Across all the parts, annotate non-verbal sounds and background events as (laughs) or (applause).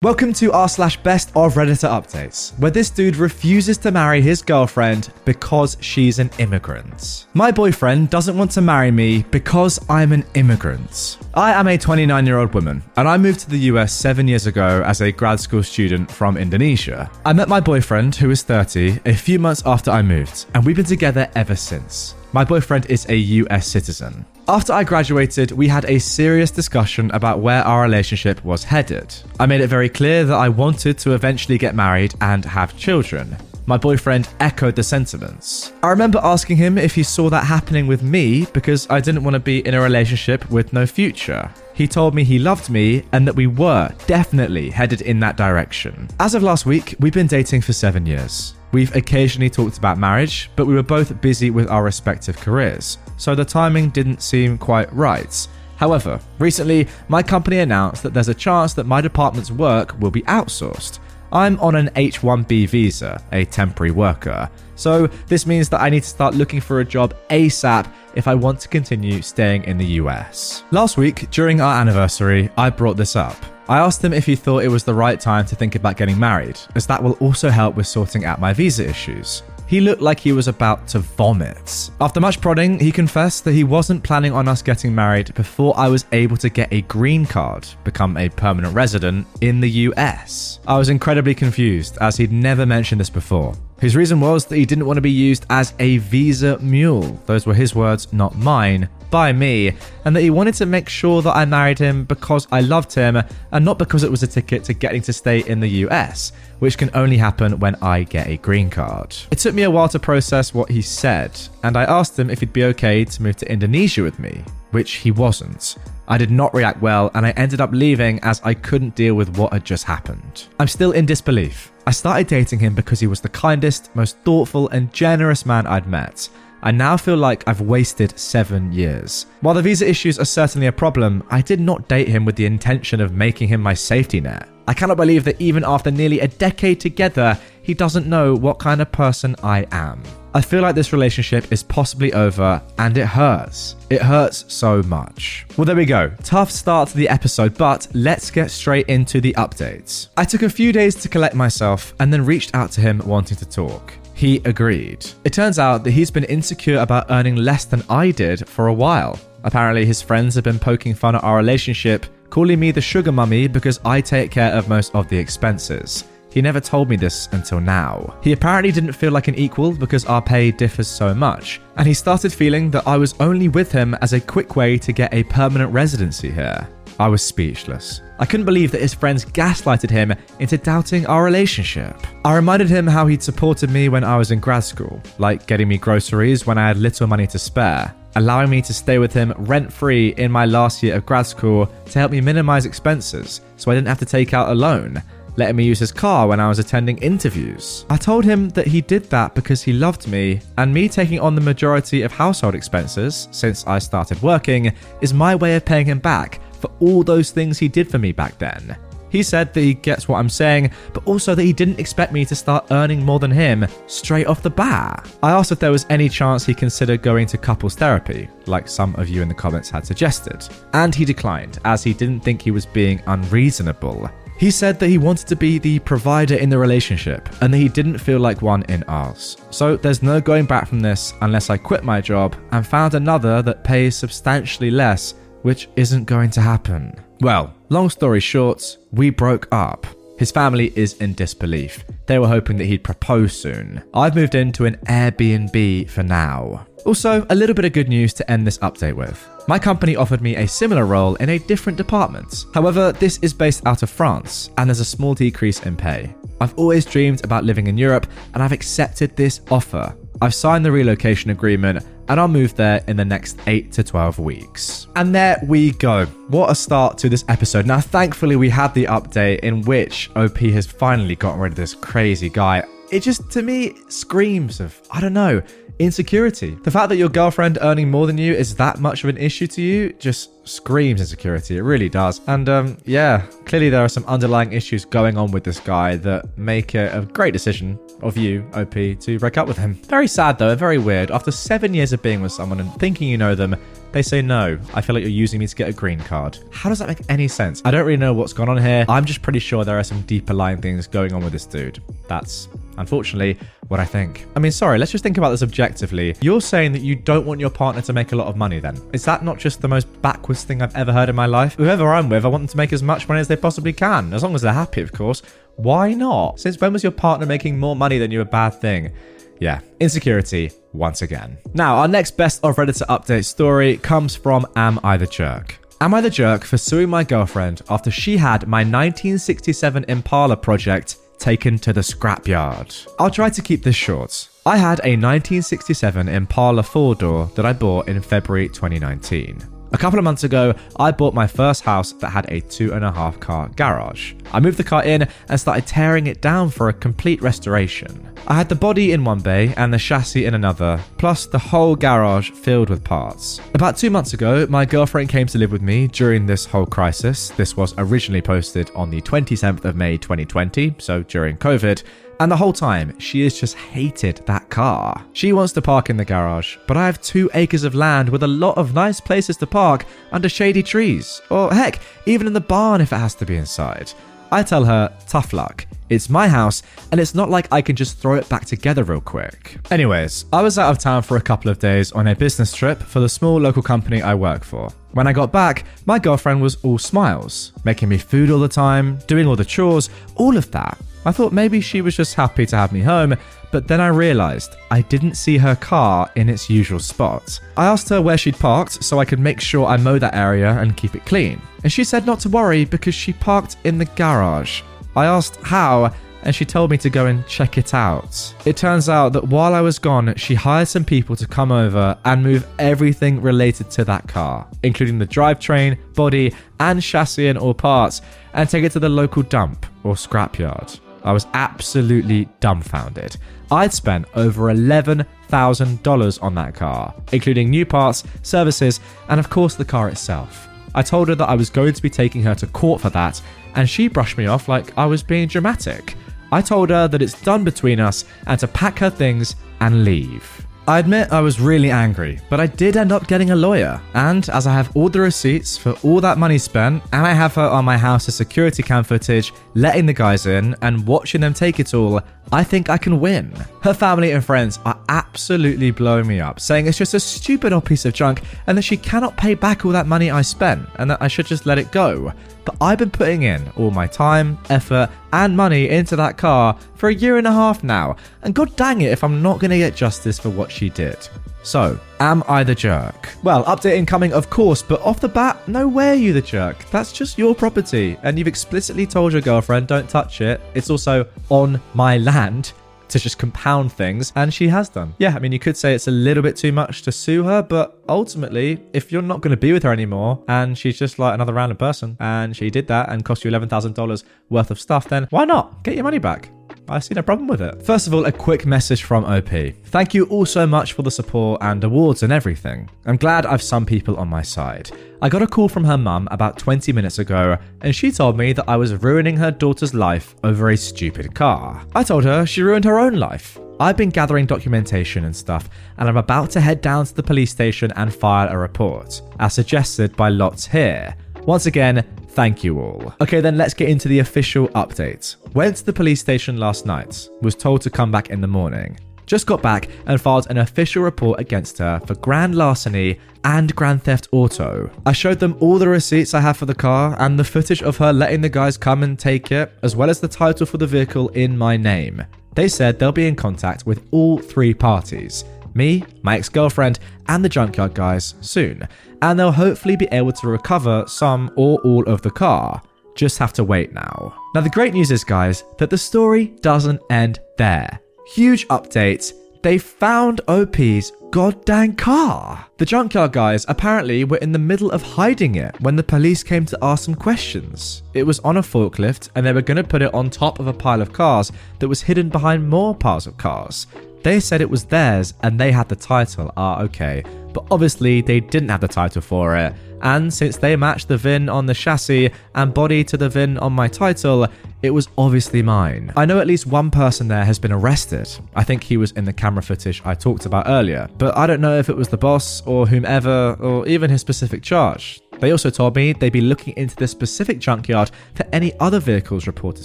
Welcome to r slash best of Redditor updates, where this dude refuses to marry his girlfriend because she's an immigrant. My boyfriend doesn't want to marry me because I'm an immigrant. I am a 29 year old woman, and I moved to the US seven years ago as a grad school student from Indonesia. I met my boyfriend, who is 30, a few months after I moved, and we've been together ever since. My boyfriend is a US citizen. After I graduated, we had a serious discussion about where our relationship was headed. I made it very clear that I wanted to eventually get married and have children. My boyfriend echoed the sentiments. I remember asking him if he saw that happening with me because I didn't want to be in a relationship with no future. He told me he loved me and that we were definitely headed in that direction. As of last week, we've been dating for seven years. We've occasionally talked about marriage, but we were both busy with our respective careers, so the timing didn't seem quite right. However, recently, my company announced that there's a chance that my department's work will be outsourced. I'm on an H 1B visa, a temporary worker, so this means that I need to start looking for a job ASAP if I want to continue staying in the US. Last week, during our anniversary, I brought this up. I asked him if he thought it was the right time to think about getting married, as that will also help with sorting out my visa issues. He looked like he was about to vomit. After much prodding, he confessed that he wasn't planning on us getting married before I was able to get a green card, become a permanent resident in the US. I was incredibly confused as he'd never mentioned this before. His reason was that he didn't want to be used as a visa mule. Those were his words, not mine, by me, and that he wanted to make sure that I married him because I loved him and not because it was a ticket to getting to stay in the US, which can only happen when I get a green card. It took me a while to process what he said, and I asked him if he'd be okay to move to Indonesia with me, which he wasn't. I did not react well, and I ended up leaving as I couldn't deal with what had just happened. I'm still in disbelief. I started dating him because he was the kindest, most thoughtful, and generous man I'd met. I now feel like I've wasted seven years. While the visa issues are certainly a problem, I did not date him with the intention of making him my safety net. I cannot believe that even after nearly a decade together, he doesn't know what kind of person I am. I feel like this relationship is possibly over and it hurts. It hurts so much. Well, there we go. Tough start to the episode, but let's get straight into the updates. I took a few days to collect myself and then reached out to him wanting to talk he agreed. It turns out that he's been insecure about earning less than I did for a while. Apparently, his friends have been poking fun at our relationship, calling me the sugar mummy because I take care of most of the expenses. He never told me this until now. He apparently didn't feel like an equal because our pay differs so much, and he started feeling that I was only with him as a quick way to get a permanent residency here. I was speechless. I couldn't believe that his friends gaslighted him into doubting our relationship. I reminded him how he'd supported me when I was in grad school, like getting me groceries when I had little money to spare, allowing me to stay with him rent free in my last year of grad school to help me minimize expenses so I didn't have to take out a loan, letting me use his car when I was attending interviews. I told him that he did that because he loved me, and me taking on the majority of household expenses since I started working is my way of paying him back for all those things he did for me back then. He said that he gets what I'm saying, but also that he didn't expect me to start earning more than him straight off the bat. I asked if there was any chance he considered going to couples therapy, like some of you in the comments had suggested, and he declined, as he didn't think he was being unreasonable. He said that he wanted to be the provider in the relationship and that he didn't feel like one in ours. So there's no going back from this unless I quit my job and found another that pays substantially less which isn't going to happen. Well, long story short, we broke up. His family is in disbelief. They were hoping that he'd propose soon. I've moved into an Airbnb for now. Also, a little bit of good news to end this update with. My company offered me a similar role in a different department. However, this is based out of France, and there's a small decrease in pay. I've always dreamed about living in Europe and I've accepted this offer. I've signed the relocation agreement and I'll move there in the next 8 to 12 weeks. And there we go. What a start to this episode. Now, thankfully, we had the update in which OP has finally gotten rid of this crazy guy. It just, to me, screams of, I don't know, insecurity. The fact that your girlfriend earning more than you is that much of an issue to you just screams insecurity. It really does. And um, yeah, clearly there are some underlying issues going on with this guy that make it a great decision of you, OP, to break up with him. Very sad though, and very weird. After seven years of being with someone and thinking you know them, they say no. I feel like you're using me to get a green card. How does that make any sense? I don't really know what's gone on here. I'm just pretty sure there are some deeper lying things going on with this dude. That's unfortunately what I think. I mean, sorry, let's just think about this objectively. You're saying that you don't want your partner to make a lot of money then. Is that not just the most backwards thing I've ever heard in my life? Whoever I'm with, I want them to make as much money as they possibly can, as long as they're happy, of course. Why not? Since when was your partner making more money than you a bad thing? Yeah, insecurity once again. Now, our next best of Redditor update story comes from Am I the Jerk? Am I the jerk for suing my girlfriend after she had my 1967 Impala project taken to the scrapyard. I'll try to keep this short. I had a 1967 Impala four door that I bought in February 2019. A couple of months ago, I bought my first house that had a two and a half car garage. I moved the car in and started tearing it down for a complete restoration. I had the body in one bay and the chassis in another, plus the whole garage filled with parts. About two months ago, my girlfriend came to live with me during this whole crisis. This was originally posted on the 27th of May 2020, so during COVID. And the whole time, she has just hated that car. She wants to park in the garage, but I have two acres of land with a lot of nice places to park under shady trees. Or heck, even in the barn if it has to be inside. I tell her, tough luck. It's my house, and it's not like I can just throw it back together real quick. Anyways, I was out of town for a couple of days on a business trip for the small local company I work for. When I got back, my girlfriend was all smiles, making me food all the time, doing all the chores, all of that. I thought maybe she was just happy to have me home, but then I realised I didn't see her car in its usual spot. I asked her where she'd parked so I could make sure I mow that area and keep it clean, and she said not to worry because she parked in the garage. I asked how, and she told me to go and check it out. It turns out that while I was gone, she hired some people to come over and move everything related to that car, including the drivetrain, body, and chassis and all parts, and take it to the local dump or scrapyard. I was absolutely dumbfounded. I'd spent over $11,000 on that car, including new parts, services, and of course the car itself. I told her that I was going to be taking her to court for that, and she brushed me off like I was being dramatic. I told her that it's done between us and to pack her things and leave. I admit I was really angry, but I did end up getting a lawyer. And as I have all the receipts for all that money spent, and I have her on my house's security cam footage, letting the guys in and watching them take it all, I think I can win. Her family and friends are absolutely blowing me up, saying it's just a stupid old piece of junk and that she cannot pay back all that money I spent and that I should just let it go. But I've been putting in all my time, effort, and money into that car for a year and a half now, and god dang it if I'm not going to get justice for what she did. So, am I the jerk? Well, update incoming, of course, but off the bat, no way are you the jerk. That's just your property, and you've explicitly told your girlfriend, don't touch it. It's also on my land to just compound things, and she has done. Yeah, I mean, you could say it's a little bit too much to sue her, but ultimately, if you're not going to be with her anymore and she's just like another random person and she did that and cost you $11,000 worth of stuff, then why not? Get your money back. I see no problem with it. First of all, a quick message from OP. Thank you all so much for the support and awards and everything. I'm glad I've some people on my side. I got a call from her mum about 20 minutes ago, and she told me that I was ruining her daughter's life over a stupid car. I told her she ruined her own life. I've been gathering documentation and stuff, and I'm about to head down to the police station and file a report, as suggested by Lots here. Once again, Thank you all. Okay, then let's get into the official update. Went to the police station last night, was told to come back in the morning. Just got back and filed an official report against her for grand larceny and grand theft auto. I showed them all the receipts I have for the car and the footage of her letting the guys come and take it, as well as the title for the vehicle in my name. They said they'll be in contact with all three parties me, my ex girlfriend, and the junkyard guys soon, and they'll hopefully be able to recover some or all of the car. just have to wait now. Now, the great news is, guys, that the story doesn't end there. Huge update. They found OP's goddamn car. The junkyard guys apparently were in the middle of hiding it when the police came to ask some questions. It was on a forklift and they were going to put it on top of a pile of cars that was hidden behind more piles of cars. They said it was theirs and they had the title. Ah, okay. But obviously, they didn't have the title for it. And since they matched the VIN on the chassis and body to the VIN on my title, it was obviously mine. I know at least one person there has been arrested. I think he was in the camera footage I talked about earlier, but I don't know if it was the boss or whomever or even his specific charge. They also told me they'd be looking into this specific junkyard for any other vehicles reported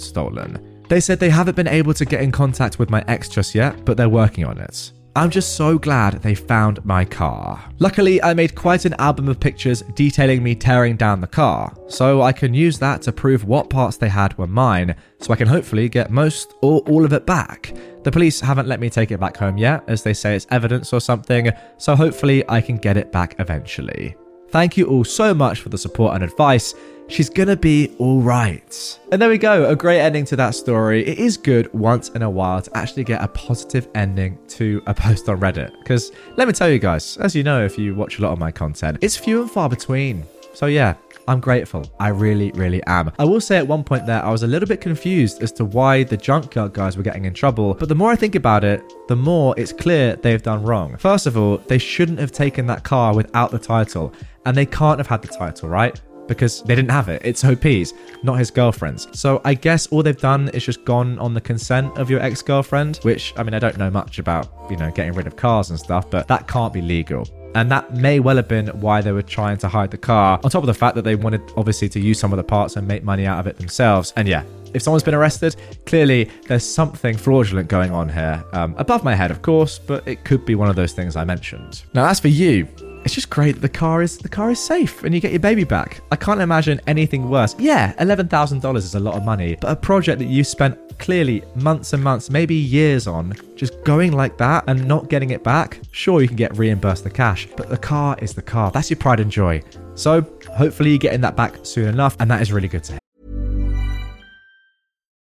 stolen. They said they haven't been able to get in contact with my ex just yet, but they're working on it. I'm just so glad they found my car. Luckily, I made quite an album of pictures detailing me tearing down the car, so I can use that to prove what parts they had were mine, so I can hopefully get most or all of it back. The police haven't let me take it back home yet, as they say it's evidence or something, so hopefully I can get it back eventually. Thank you all so much for the support and advice. She's gonna be alright. And there we go, a great ending to that story. It is good once in a while to actually get a positive ending to a post on Reddit. Because let me tell you guys, as you know, if you watch a lot of my content, it's few and far between. So yeah, I'm grateful. I really, really am. I will say at one point there, I was a little bit confused as to why the junkyard guys were getting in trouble. But the more I think about it, the more it's clear they've done wrong. First of all, they shouldn't have taken that car without the title. And they can't have had the title, right? because they didn't have it. It's OP's, not his girlfriend's. So I guess all they've done is just gone on the consent of your ex girlfriend, which, I mean, I don't know much about, you know, getting rid of cars and stuff, but that can't be legal. And that may well have been why they were trying to hide the car, on top of the fact that they wanted, obviously, to use some of the parts and make money out of it themselves. And yeah, if someone's been arrested, clearly there's something fraudulent going on here. Um, above my head, of course, but it could be one of those things I mentioned. Now, as for you, it's just great that the car is the car is safe and you get your baby back. I can't imagine anything worse. Yeah, eleven thousand dollars is a lot of money, but a project that you spent clearly months and months, maybe years on, just going like that and not getting it back. Sure, you can get reimbursed the cash, but the car is the car. That's your pride and joy. So hopefully you're getting that back soon enough, and that is really good to hear.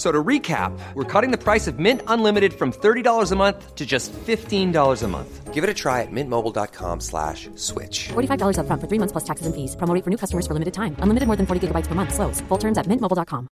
F- So to recap, we're cutting the price of Mint Unlimited from $30 a month to just $15 a month. Give it a try at mintmobile.com slash switch. $45 upfront for three months plus taxes and fees. Promo rate for new customers for limited time. Unlimited more than 40 gigabytes per month. Slows. Full terms at mintmobile.com.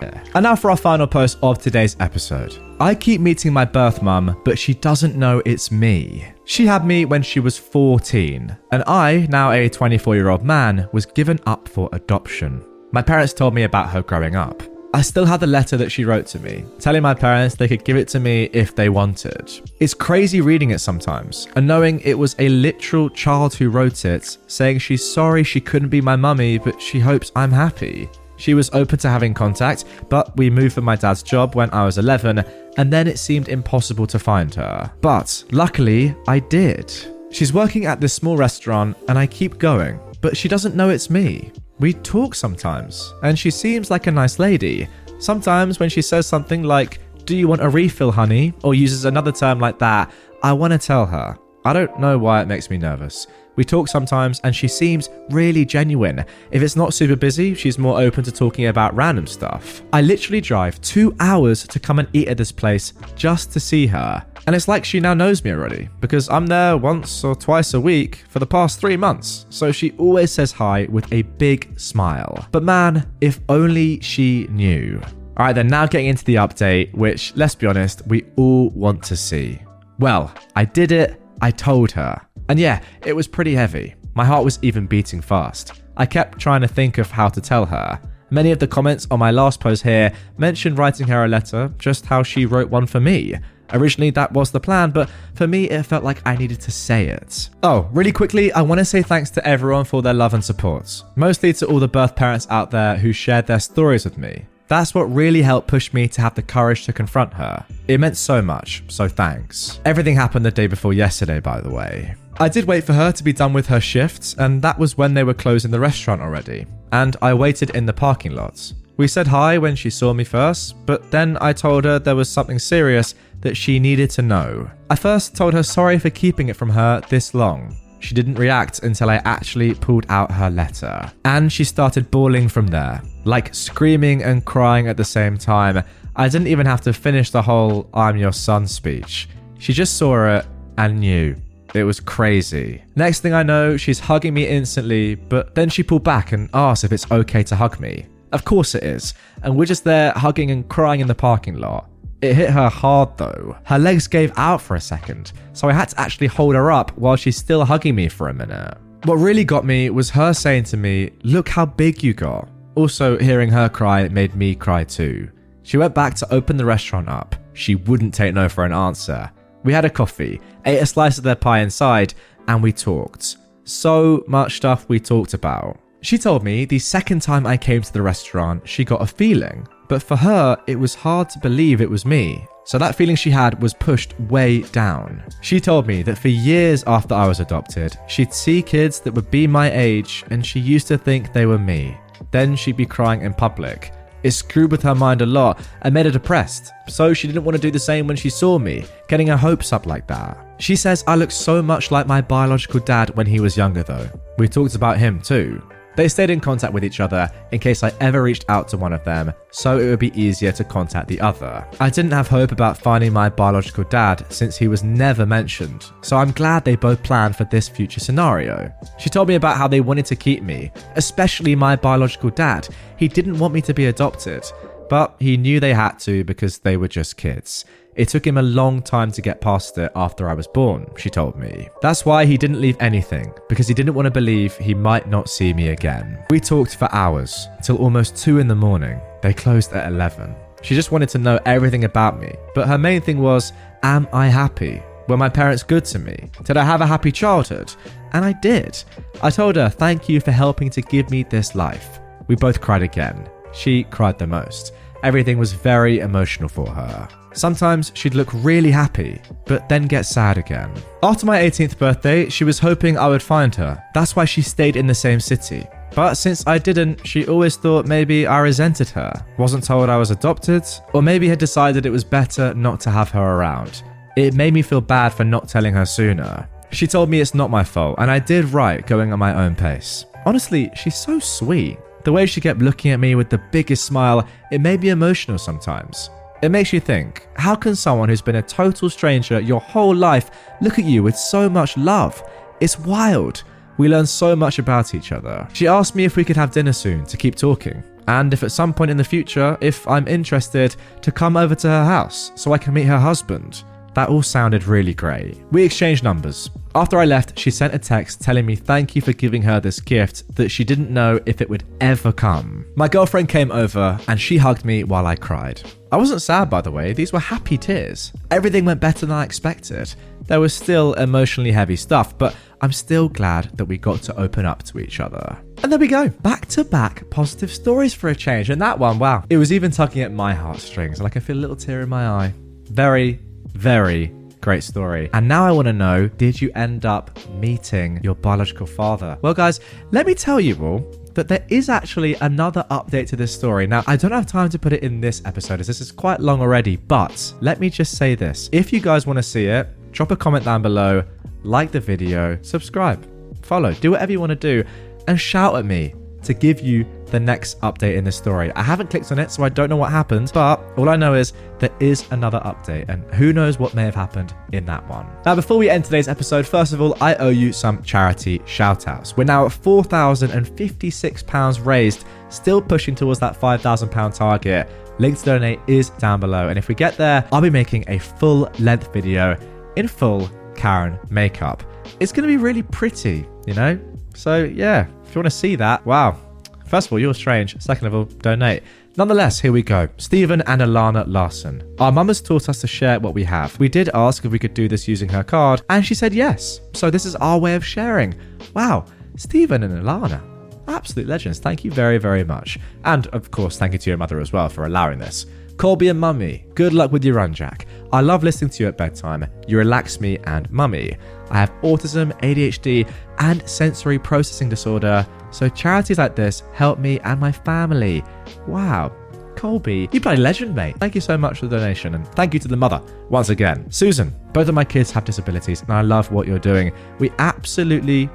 And now for our final post of today's episode. I keep meeting my birth mum, but she doesn't know it's me. She had me when she was 14, and I, now a 24 year old man, was given up for adoption. My parents told me about her growing up. I still have the letter that she wrote to me, telling my parents they could give it to me if they wanted. It's crazy reading it sometimes, and knowing it was a literal child who wrote it, saying she's sorry she couldn't be my mummy, but she hopes I'm happy. She was open to having contact, but we moved for my dad's job when I was 11, and then it seemed impossible to find her. But luckily, I did. She's working at this small restaurant, and I keep going, but she doesn't know it's me. We talk sometimes, and she seems like a nice lady. Sometimes when she says something like, Do you want a refill, honey? or uses another term like that, I want to tell her. I don't know why it makes me nervous. We talk sometimes, and she seems really genuine. If it's not super busy, she's more open to talking about random stuff. I literally drive two hours to come and eat at this place just to see her. And it's like she now knows me already, because I'm there once or twice a week for the past three months. So she always says hi with a big smile. But man, if only she knew. Alright, then now getting into the update, which, let's be honest, we all want to see. Well, I did it, I told her. And yeah, it was pretty heavy. My heart was even beating fast. I kept trying to think of how to tell her. Many of the comments on my last post here mentioned writing her a letter, just how she wrote one for me. Originally, that was the plan, but for me, it felt like I needed to say it. Oh, really quickly, I want to say thanks to everyone for their love and support. Mostly to all the birth parents out there who shared their stories with me. That's what really helped push me to have the courage to confront her. It meant so much, so thanks. Everything happened the day before yesterday, by the way. I did wait for her to be done with her shifts, and that was when they were closing the restaurant already. And I waited in the parking lot. We said hi when she saw me first, but then I told her there was something serious that she needed to know. I first told her sorry for keeping it from her this long. She didn't react until I actually pulled out her letter. And she started bawling from there, like screaming and crying at the same time. I didn't even have to finish the whole I'm your son speech. She just saw it and knew. It was crazy. Next thing I know, she's hugging me instantly, but then she pulled back and asked if it's okay to hug me. Of course it is. And we're just there hugging and crying in the parking lot. It hit her hard though. Her legs gave out for a second, so I had to actually hold her up while she's still hugging me for a minute. What really got me was her saying to me, Look how big you got. Also, hearing her cry made me cry too. She went back to open the restaurant up. She wouldn't take no for an answer. We had a coffee, ate a slice of their pie inside, and we talked. So much stuff we talked about. She told me the second time I came to the restaurant, she got a feeling, but for her, it was hard to believe it was me. So that feeling she had was pushed way down. She told me that for years after I was adopted, she'd see kids that would be my age and she used to think they were me. Then she'd be crying in public. It screwed with her mind a lot and made her depressed, so she didn't want to do the same when she saw me, getting her hopes up like that. She says I look so much like my biological dad when he was younger, though. We talked about him too. They stayed in contact with each other in case I ever reached out to one of them, so it would be easier to contact the other. I didn't have hope about finding my biological dad since he was never mentioned, so I'm glad they both planned for this future scenario. She told me about how they wanted to keep me, especially my biological dad. He didn't want me to be adopted, but he knew they had to because they were just kids. It took him a long time to get past it after I was born, she told me. That's why he didn't leave anything, because he didn't want to believe he might not see me again. We talked for hours, till almost 2 in the morning. They closed at 11. She just wanted to know everything about me, but her main thing was Am I happy? Were my parents good to me? Did I have a happy childhood? And I did. I told her, Thank you for helping to give me this life. We both cried again. She cried the most. Everything was very emotional for her. Sometimes she'd look really happy, but then get sad again. After my 18th birthday, she was hoping I would find her. That's why she stayed in the same city. But since I didn't, she always thought maybe I resented her, wasn't told I was adopted, or maybe had decided it was better not to have her around. It made me feel bad for not telling her sooner. She told me it's not my fault, and I did right going at my own pace. Honestly, she's so sweet. The way she kept looking at me with the biggest smile, it made me emotional sometimes. It makes you think how can someone who's been a total stranger your whole life look at you with so much love? It's wild. We learn so much about each other. She asked me if we could have dinner soon to keep talking, and if at some point in the future, if I'm interested, to come over to her house so I can meet her husband. That all sounded really great. We exchanged numbers. After I left, she sent a text telling me thank you for giving her this gift that she didn't know if it would ever come. My girlfriend came over and she hugged me while I cried. I wasn't sad, by the way, these were happy tears. Everything went better than I expected. There was still emotionally heavy stuff, but I'm still glad that we got to open up to each other. And there we go, back to back positive stories for a change. And that one, wow, it was even tugging at my heartstrings. Like I feel a little tear in my eye. Very, very great story. And now I want to know did you end up meeting your biological father? Well, guys, let me tell you all that there is actually another update to this story. Now, I don't have time to put it in this episode as this is quite long already, but let me just say this. If you guys want to see it, drop a comment down below, like the video, subscribe, follow, do whatever you want to do, and shout at me to give you the next update in the story. I haven't clicked on it, so I don't know what happened, but all I know is there is another update, and who knows what may have happened in that one. Now, before we end today's episode, first of all, I owe you some charity shoutouts. We're now at £4,056 raised, still pushing towards that £5,000 target. Link to donate is down below, and if we get there, I'll be making a full length video in full Karen makeup. It's going to be really pretty, you know? So, yeah, if you want to see that, wow. First of all, you're strange. Second of all, donate. Nonetheless, here we go. Stephen and Alana Larson. Our mum has taught us to share what we have. We did ask if we could do this using her card, and she said yes. So this is our way of sharing. Wow, Stephen and Alana. Absolute legends. Thank you very, very much. And of course, thank you to your mother as well for allowing this. Colby and Mummy, good luck with your run, Jack. I love listening to you at bedtime. You relax me and mummy. I have autism, ADHD, and sensory processing disorder, so charities like this help me and my family. Wow. Colby, you play legend, mate. Thank you so much for the donation, and thank you to the mother once again. Susan, both of my kids have disabilities, and I love what you're doing. We absolutely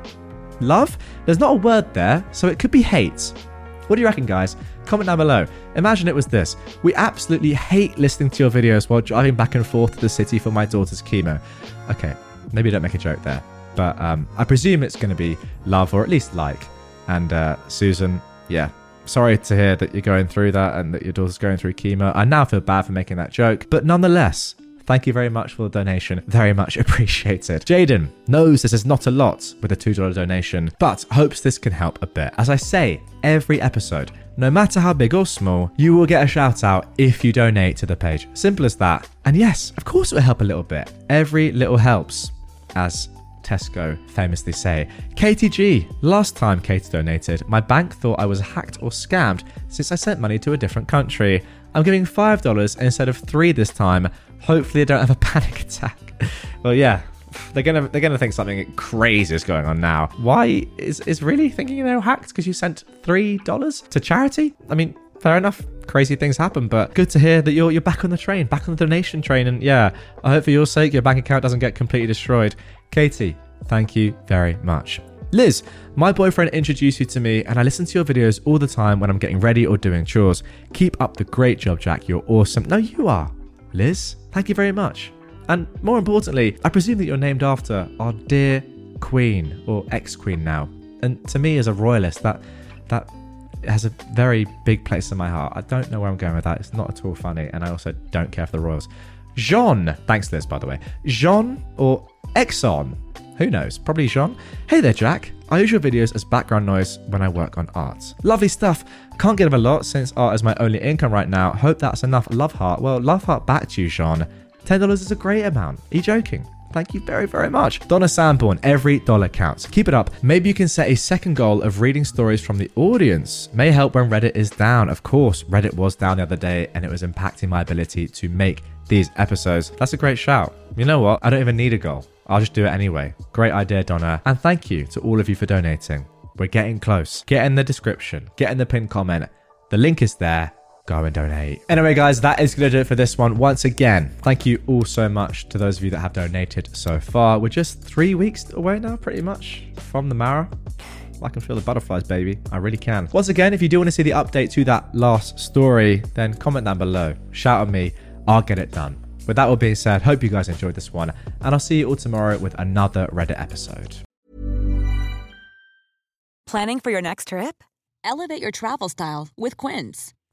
love. There's not a word there, so it could be hate. What do you reckon, guys? Comment down below. Imagine it was this. We absolutely hate listening to your videos while driving back and forth to the city for my daughter's chemo. Okay, maybe don't make a joke there, but um, I presume it's going to be love or at least like. And uh, Susan, yeah, sorry to hear that you're going through that and that your daughter's going through chemo. I now feel bad for making that joke, but nonetheless, Thank you very much for the donation. Very much (laughs) appreciated. Jaden knows this is not a lot with a $2 donation, but hopes this can help a bit. As I say every episode, no matter how big or small, you will get a shout out if you donate to the page. Simple as that. And yes, of course it will help a little bit. Every little helps, as Tesco famously say. KTG, last time Katie donated, my bank thought I was hacked or scammed since I sent money to a different country. I'm giving $5 instead of 3 this time. Hopefully I don't have a (laughs) panic attack. well, yeah, they're gonna they're gonna think something crazy is going on now. Why is is really thinking you know hacked because you sent three dollars to charity? I mean, fair enough. Crazy things happen, but good to hear that you're you're back on the train, back on the donation train, and yeah, I hope for your sake your bank account doesn't get completely destroyed. Katie, thank you very much. Liz, my boyfriend introduced you to me, and I listen to your videos all the time when I'm getting ready or doing chores. Keep up the great job, Jack. You're awesome. No, you are. Liz, thank you very much. And more importantly, I presume that you're named after our dear queen or ex-queen now. And to me as a royalist, that that has a very big place in my heart. I don't know where I'm going with that. It's not at all funny, and I also don't care for the royals. Jean, thanks Liz, by the way. Jean or Exxon, who knows? Probably Jean. Hey there, Jack. I use your videos as background noise when I work on art. Lovely stuff. Can't give a lot since art is my only income right now. Hope that's enough. Love heart. Well, love heart back to you, Jean. $10 is a great amount. Are you joking? Thank you very, very much. Donna Sanborn, every dollar counts. Keep it up. Maybe you can set a second goal of reading stories from the audience. May help when Reddit is down. Of course, Reddit was down the other day and it was impacting my ability to make these episodes. That's a great shout. You know what? I don't even need a goal. I'll just do it anyway. Great idea, Donna. And thank you to all of you for donating. We're getting close. Get in the description, get in the pinned comment. The link is there. Go and donate. Anyway, guys, that is going to do it for this one. Once again, thank you all so much to those of you that have donated so far. We're just three weeks away now, pretty much, from the Mara. I can feel the butterflies, baby. I really can. Once again, if you do want to see the update to that last story, then comment down below. Shout at me. I'll get it done. With that all being said, hope you guys enjoyed this one, and I'll see you all tomorrow with another Reddit episode. Planning for your next trip? Elevate your travel style with Quince.